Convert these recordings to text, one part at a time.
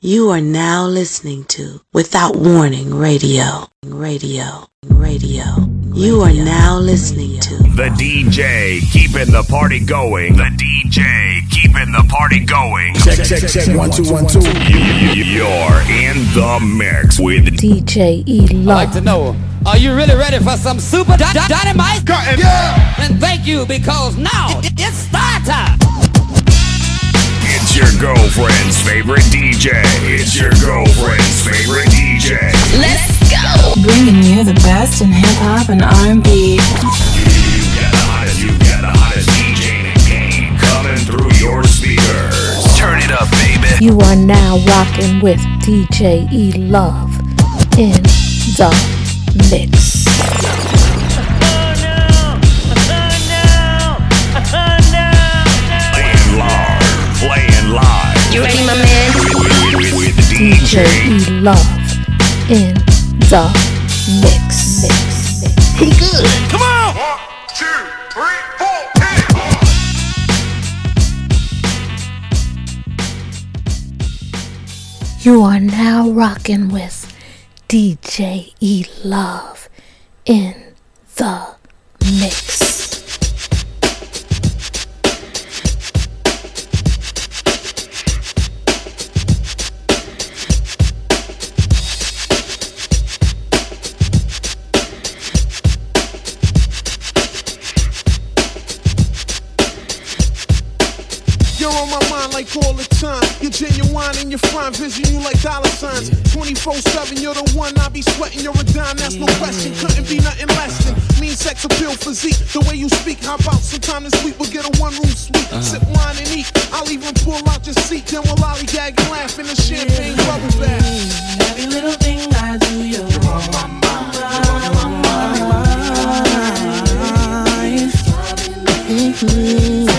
You are now listening to Without Warning Radio. Radio. Radio. You are now listening to The DJ keeping the party going. The DJ keeping the party going. Check, check, check. One, two, one, two. You're in the mix with DJ E I'd like to know, are you really ready for some super dy- dy- dynamite? Yeah. Then thank you because now it- it's start time. It's your girlfriend's favorite DJ. It's your girlfriend's favorite DJ. Let's go. Bringing you the best in hip hop and R&B. You get the hottest, you get the hottest DJ in the game coming through your speakers. Turn it up, baby. You are now rocking with DJ E Love in the mix. DJ. E Love in the mix. mix. Come on! You are now rocking with DJ E Love in the mix. My like all the time. You're genuine and you're fine. Vision you like dollar signs. 24 7, you're the one I be sweating. You're a dime, that's no question. Couldn't be nothing less than mean sex appeal physique. The way you speak, how about sometime this week we'll get a one room suite. Uh-huh. Sip wine and eat. I'll even pull out your seat. Then we'll lollygag and laugh in the champagne bubble bath. Every little thing I do, you're Every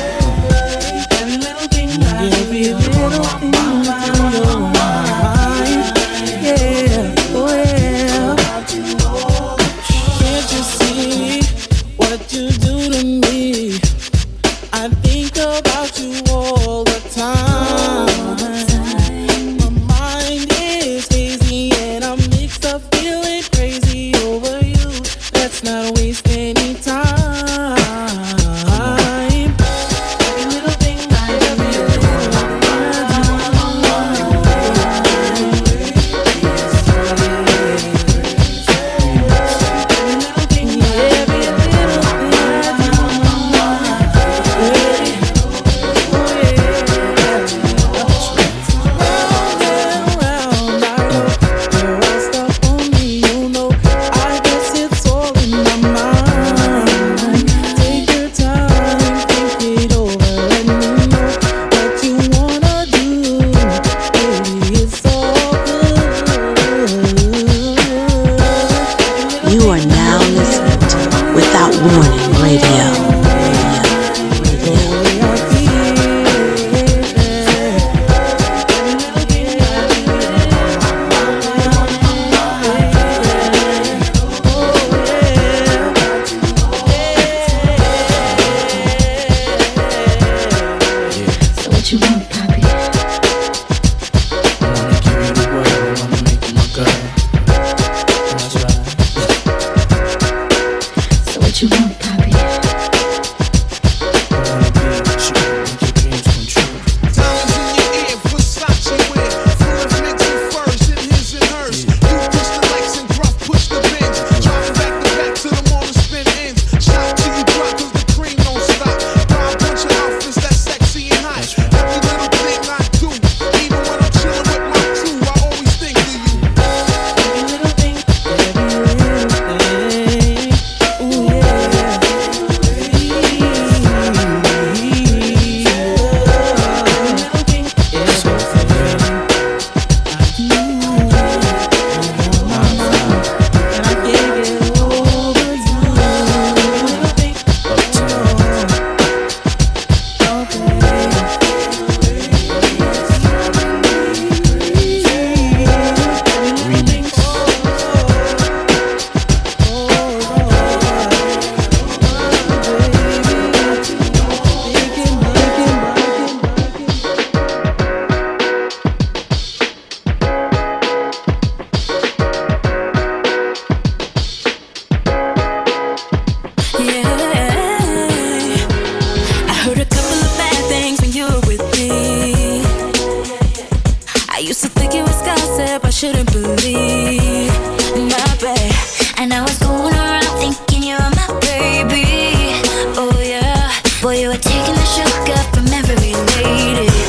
taking the sugar from every lady.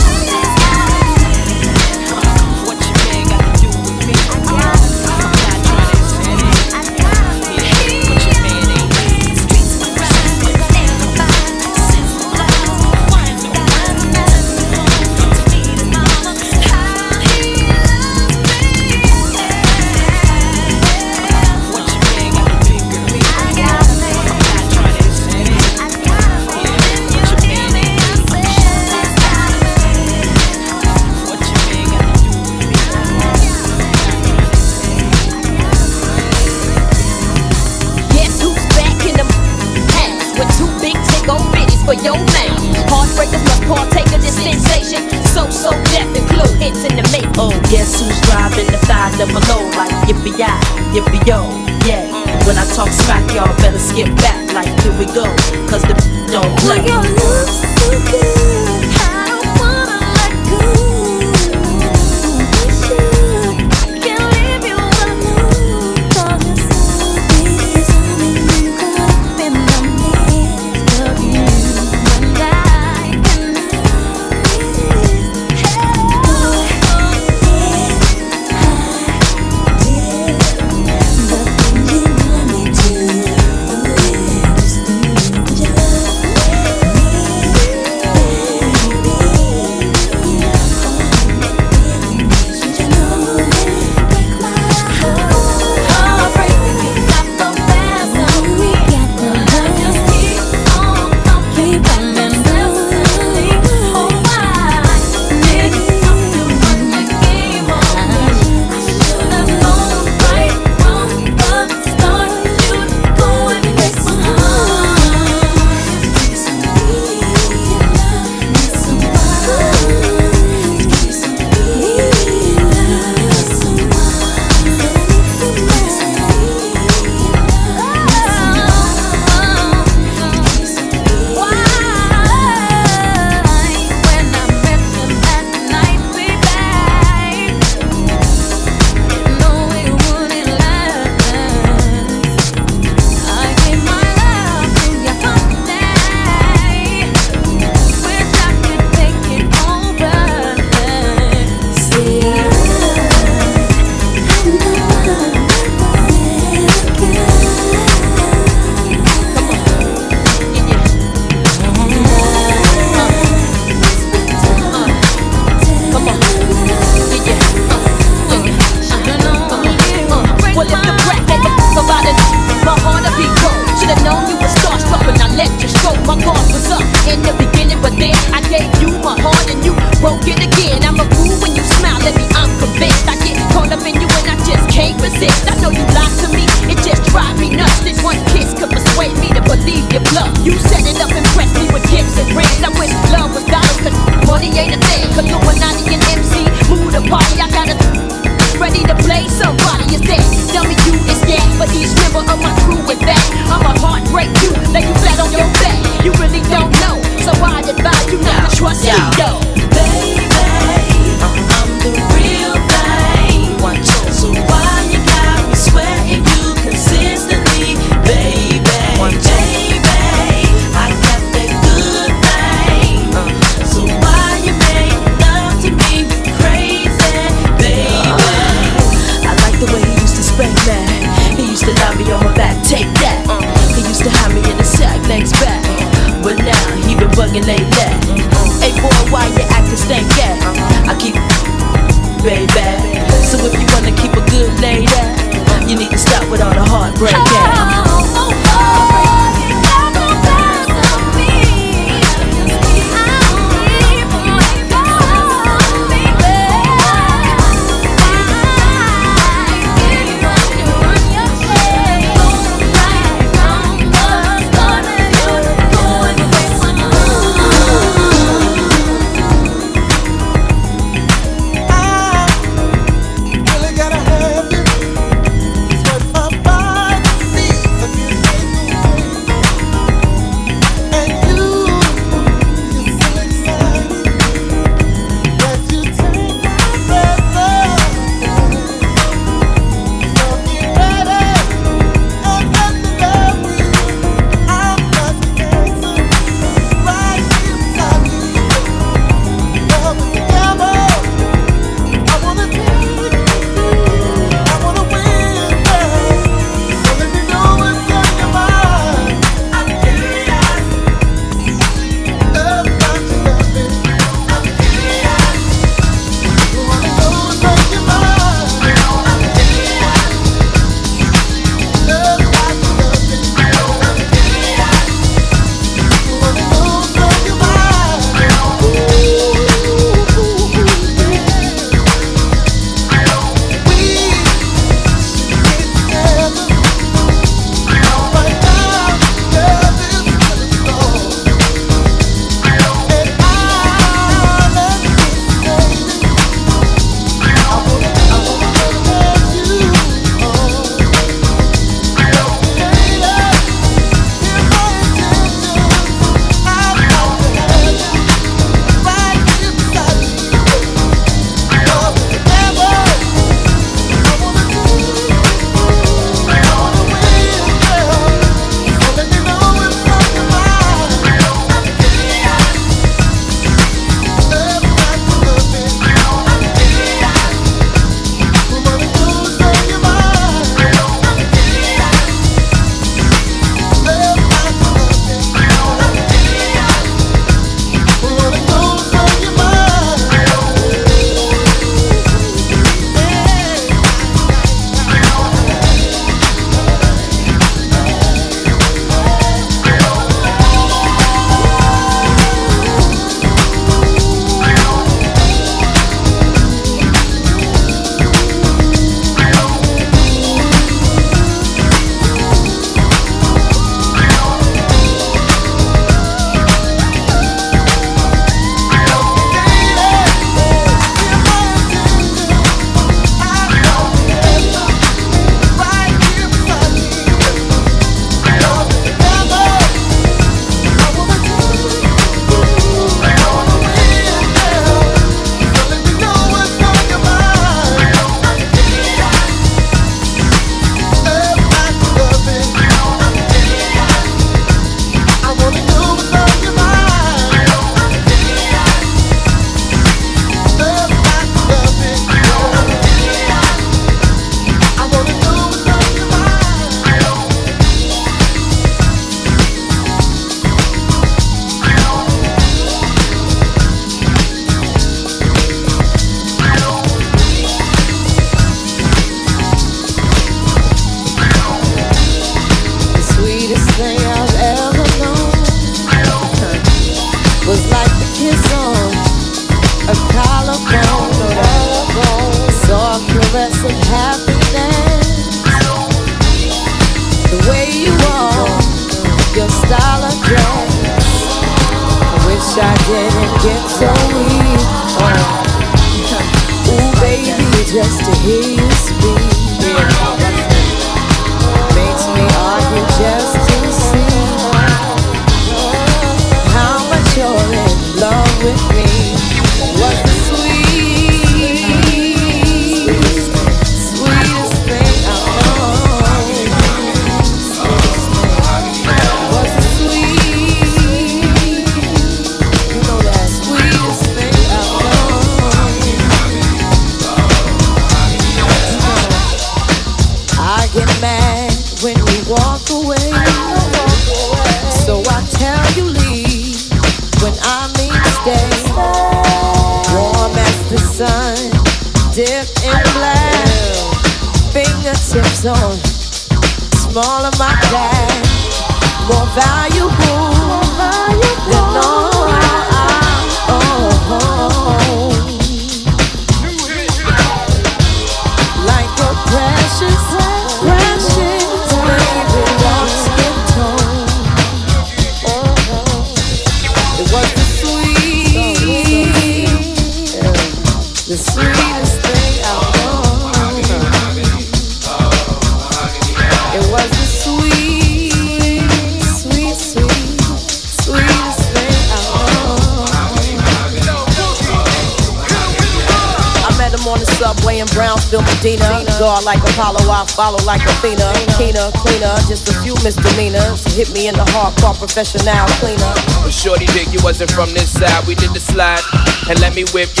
Like Athena. Keener, cleaner, just a few misdemeanors. Hit me in the hardcore professional cleaner. Well, Shorty Dick, you wasn't from this side. We did the slide and let me whip your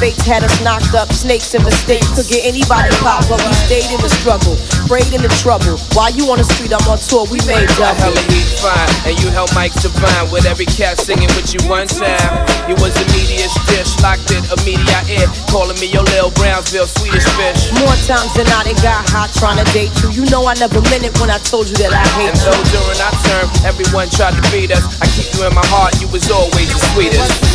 Fates had us knocked up. Snakes in mistakes could get anybody pop, but we stayed in the struggle, prayed in the trouble. While you on the street, I'm on tour, we made double. hella heat fine, and you held Mike divine with every cat singing with you one time. You was a media dish, locked in a media ear, calling me your Lil Brownsville Swedish fish. More times than not, it got hot trying to date you. You know I never meant it when I told you that I hate And you. though during our term, everyone tried to beat us, I keep you in my heart, you was always the sweetest.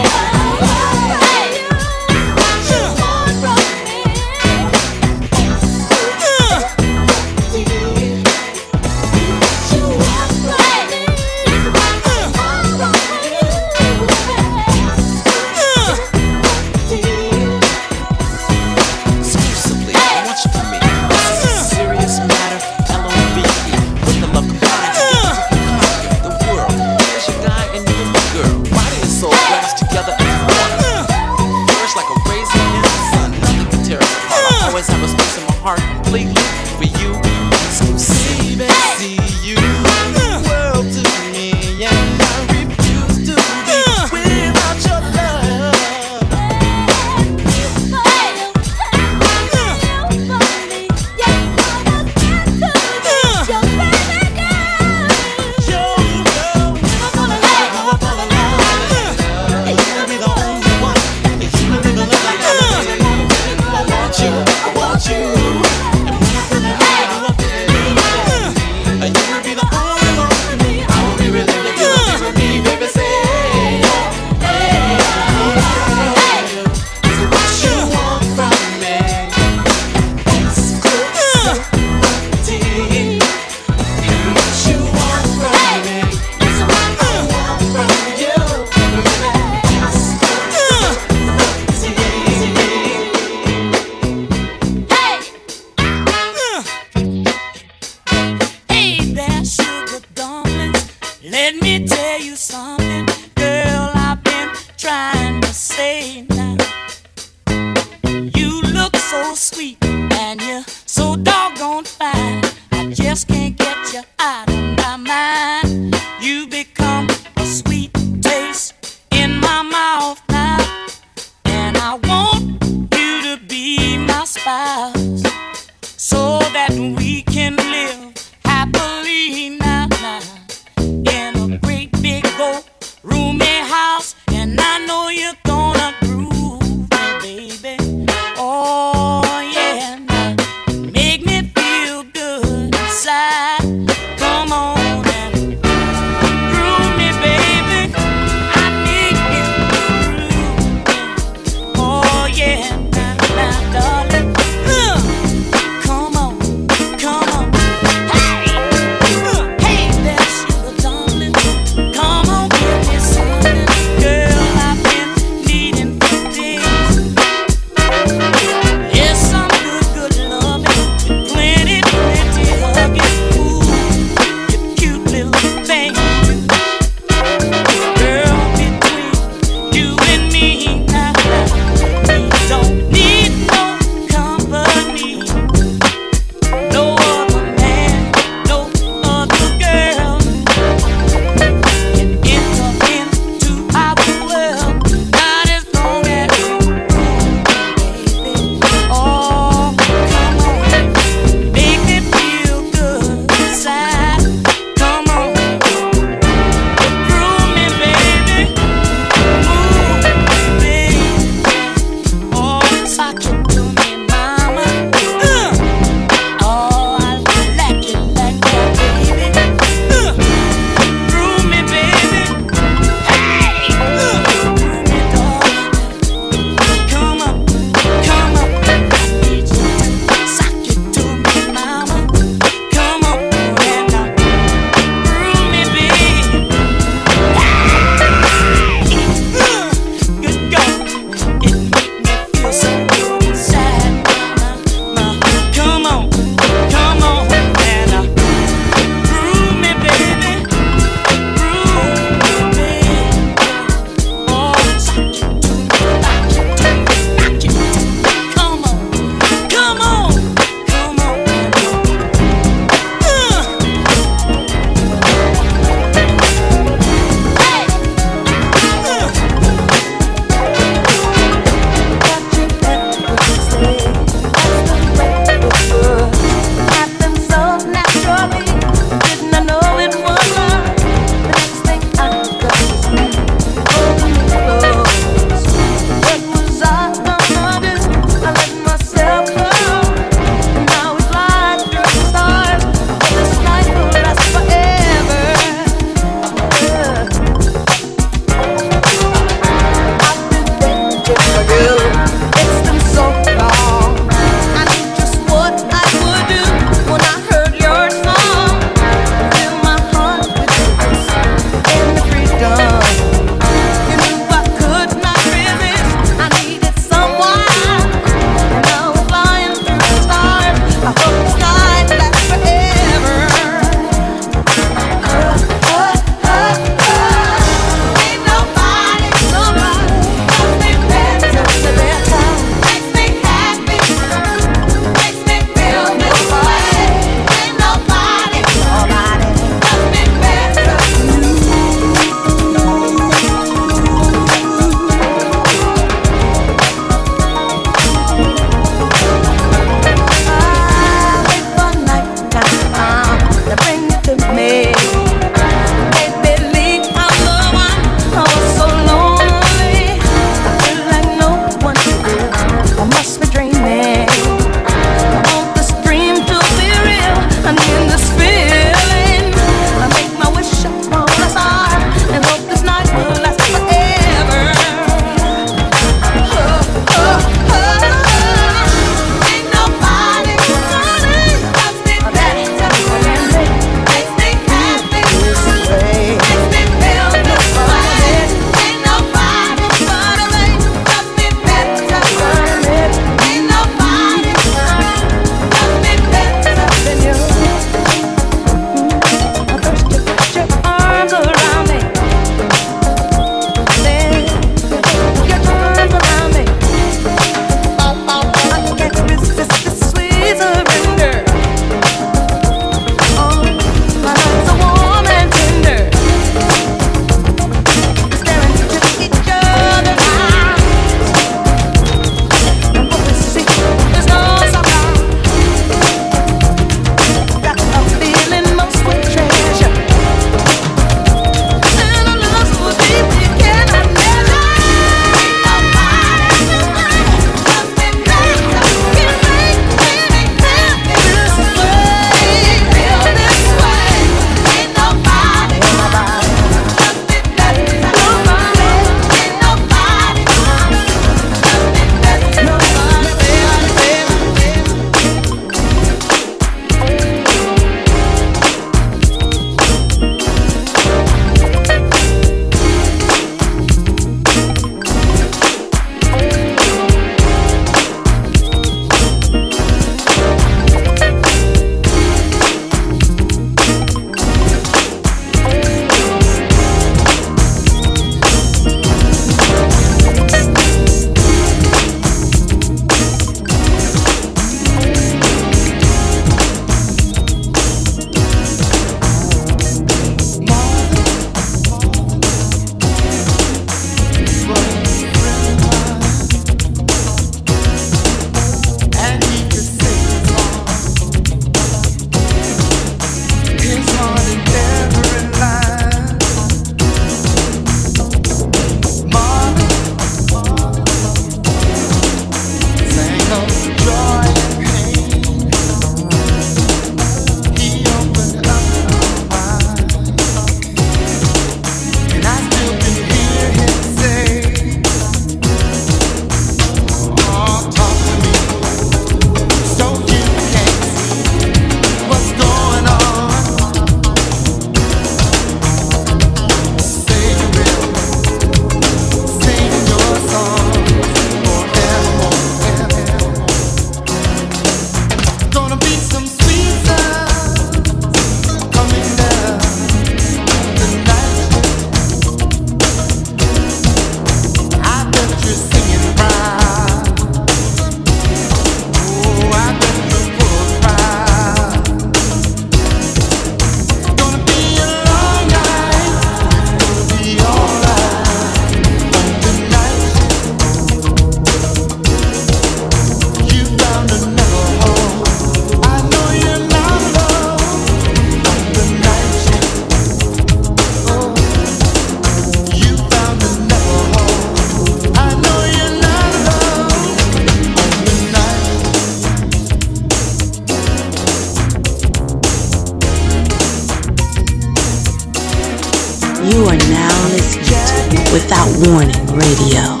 Warning Radio.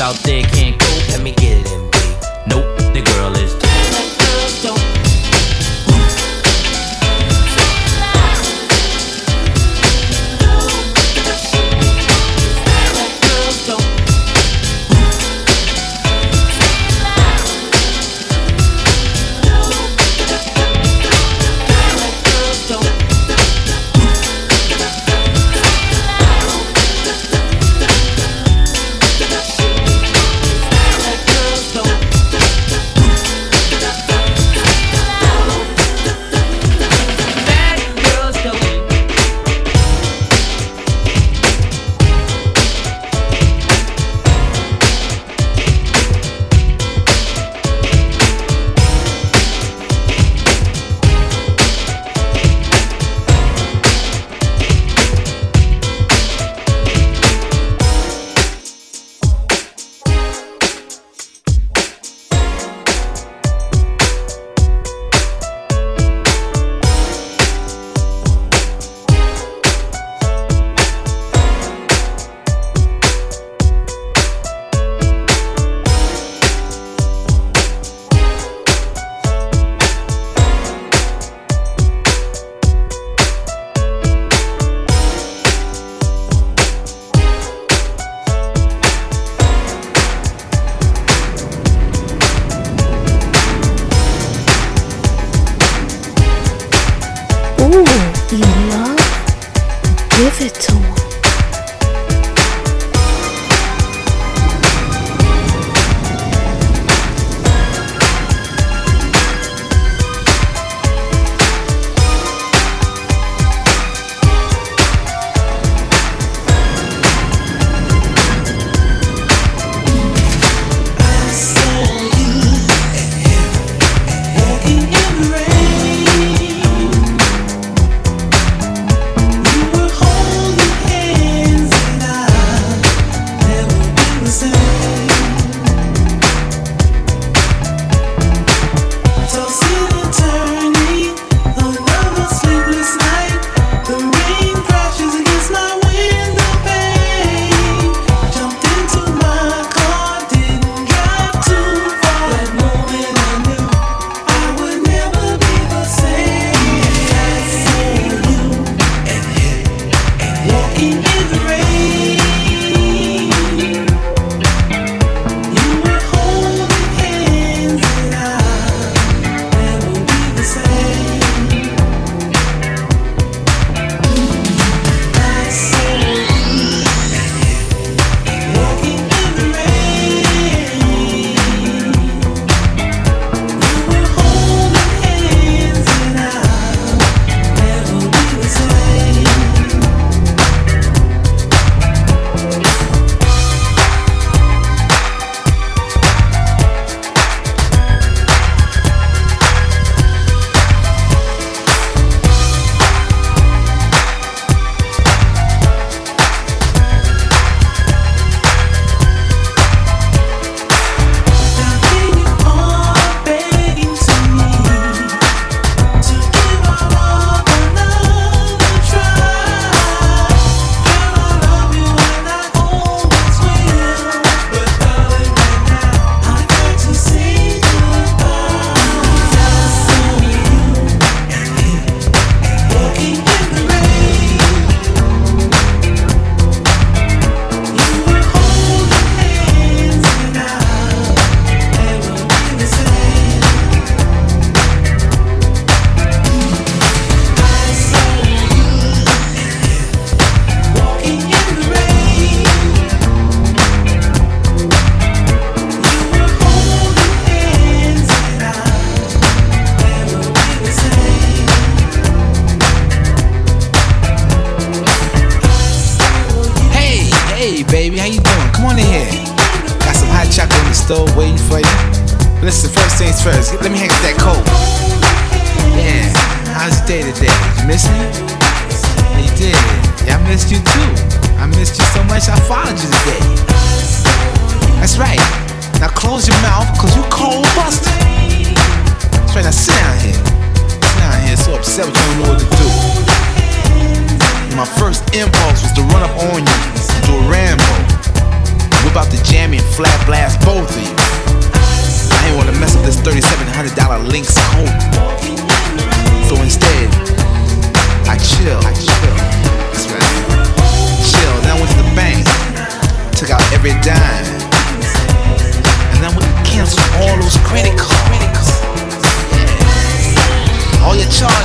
Out there can't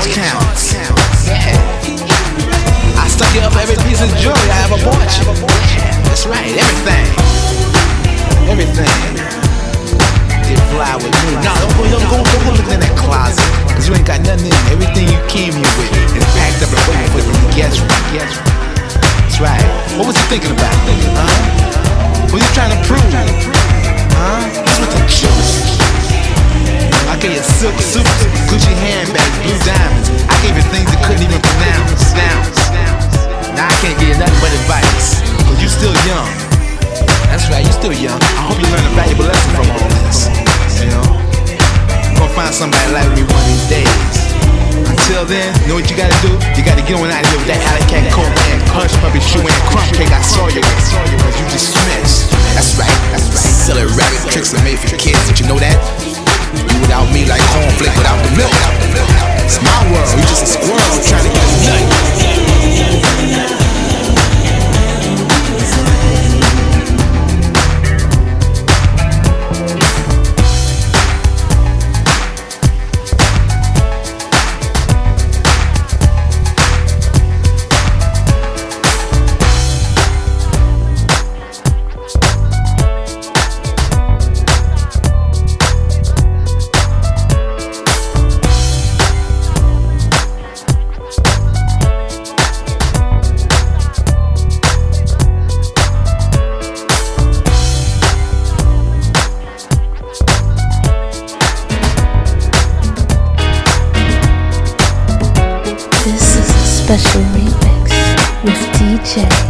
charge counts. Yeah. I stuck you up every piece of jewelry I ever bought you. Yeah, that's right, everything. Everything. Did fly with me. No, don't go, don't go, don't go looking in that closet. Cause you ain't got nothing in it. Everything you came here with is packed up and waiting for you to get you. That's right. What was you thinking about? Huh? What you trying to prove? Huh? That's what the juice. I gave you silk suits, Gucci handbags, blue diamonds. I gave you things you couldn't even pronounce. Now, I can't give you nothing but advice. Cause you still young. That's right, you still young. I hope you learn a valuable lesson from all this. You know? Gonna find somebody like me one of these days. Until then, know what you gotta do? You gotta get on out of here with that alley cat coat and Hush Puppy shoe and crumb cake I saw you. Cause you dismissed. That's right, that's right. Silly rabbit tricks are made for kids, did you know that? Without me like cornflake without the milk. It's my world, you just a squirrel trying to get a nut. Special remix with DJ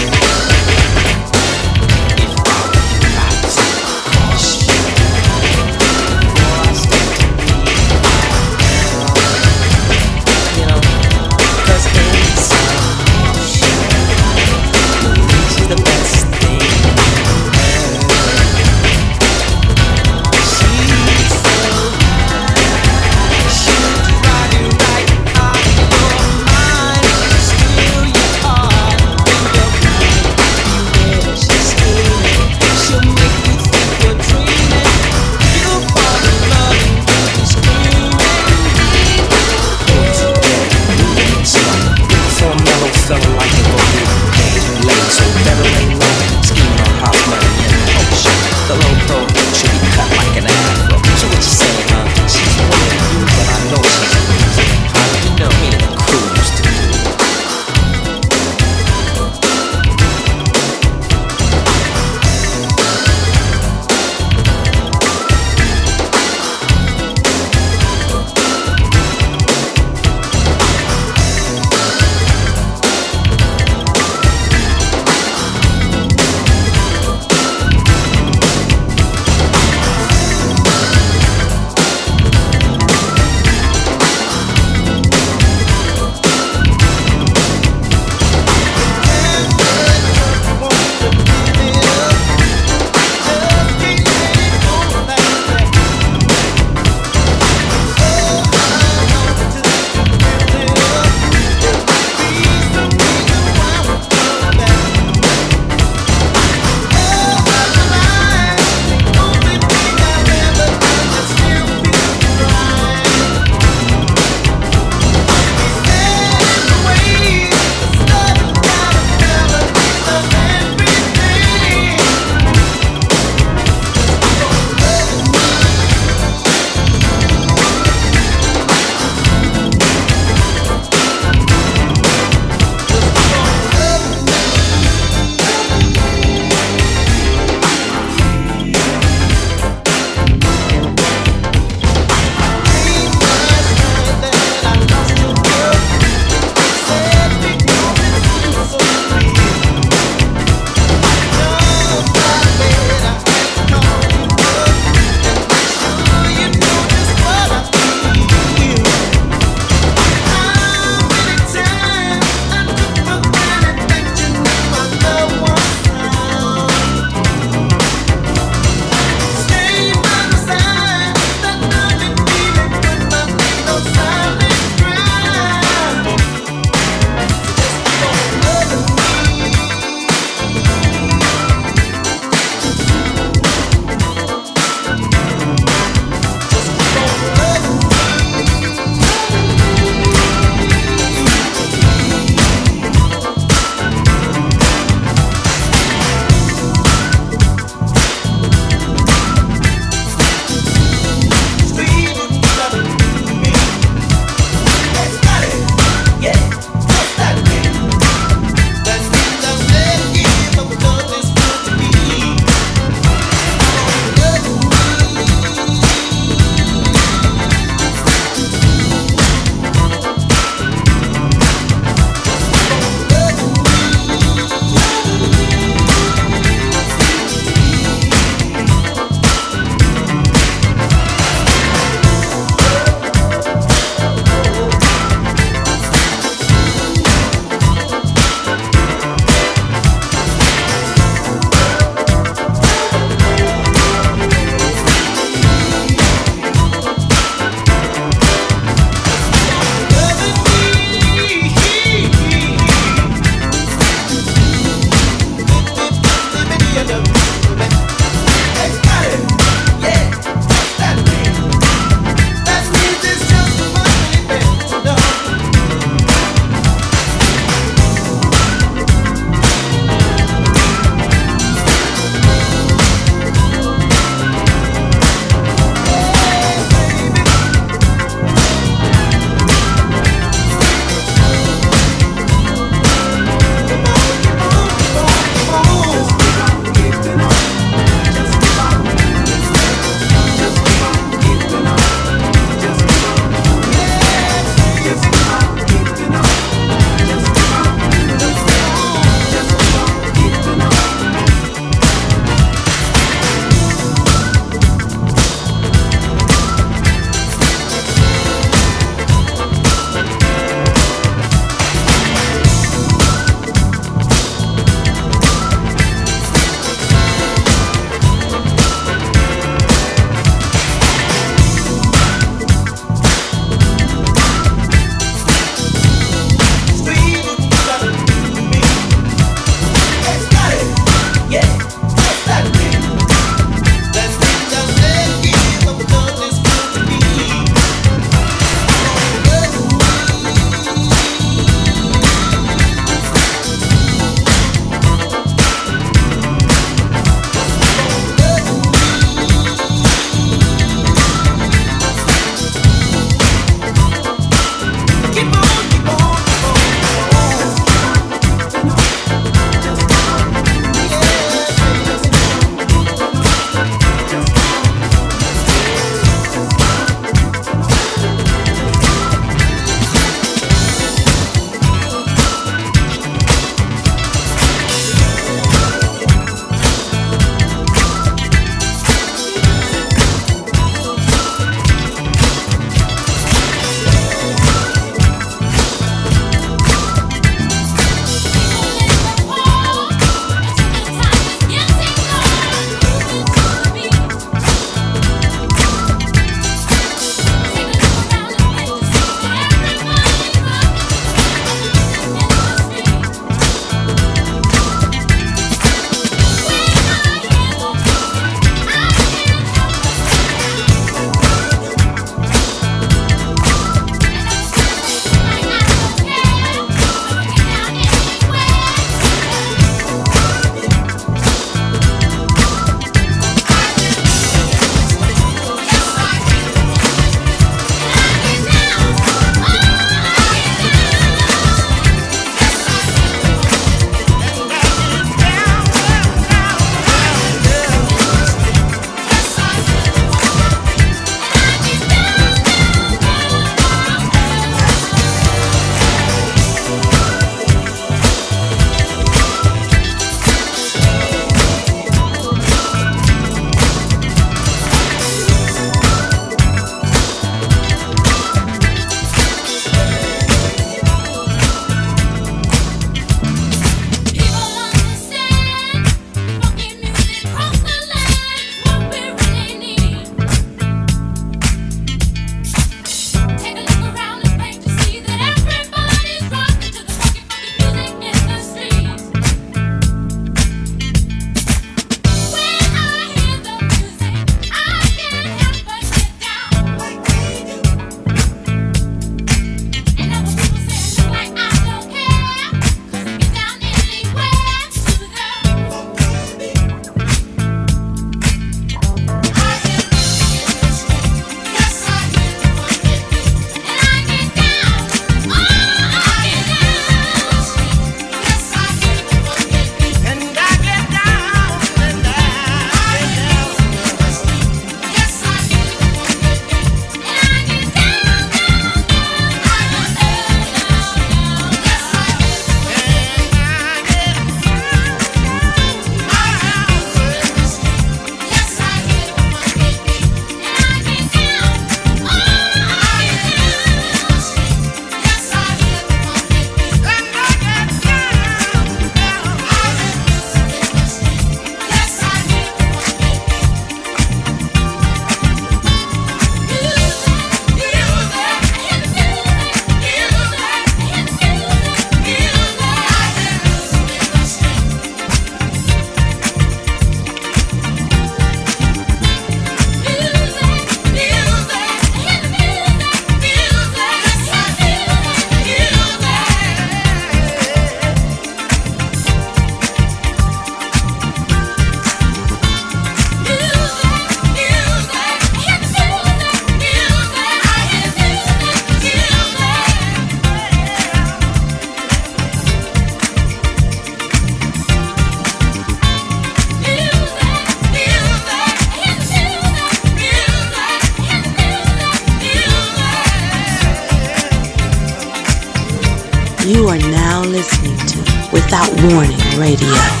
Radio.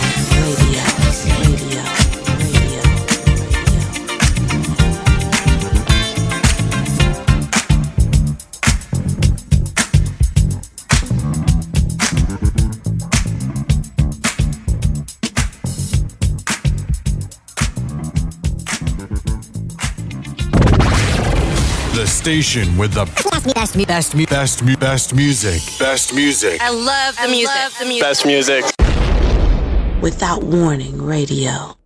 The station with the best, best, best, best, mu- best music. Best music. I love the music. Best music. Without Warning Radio.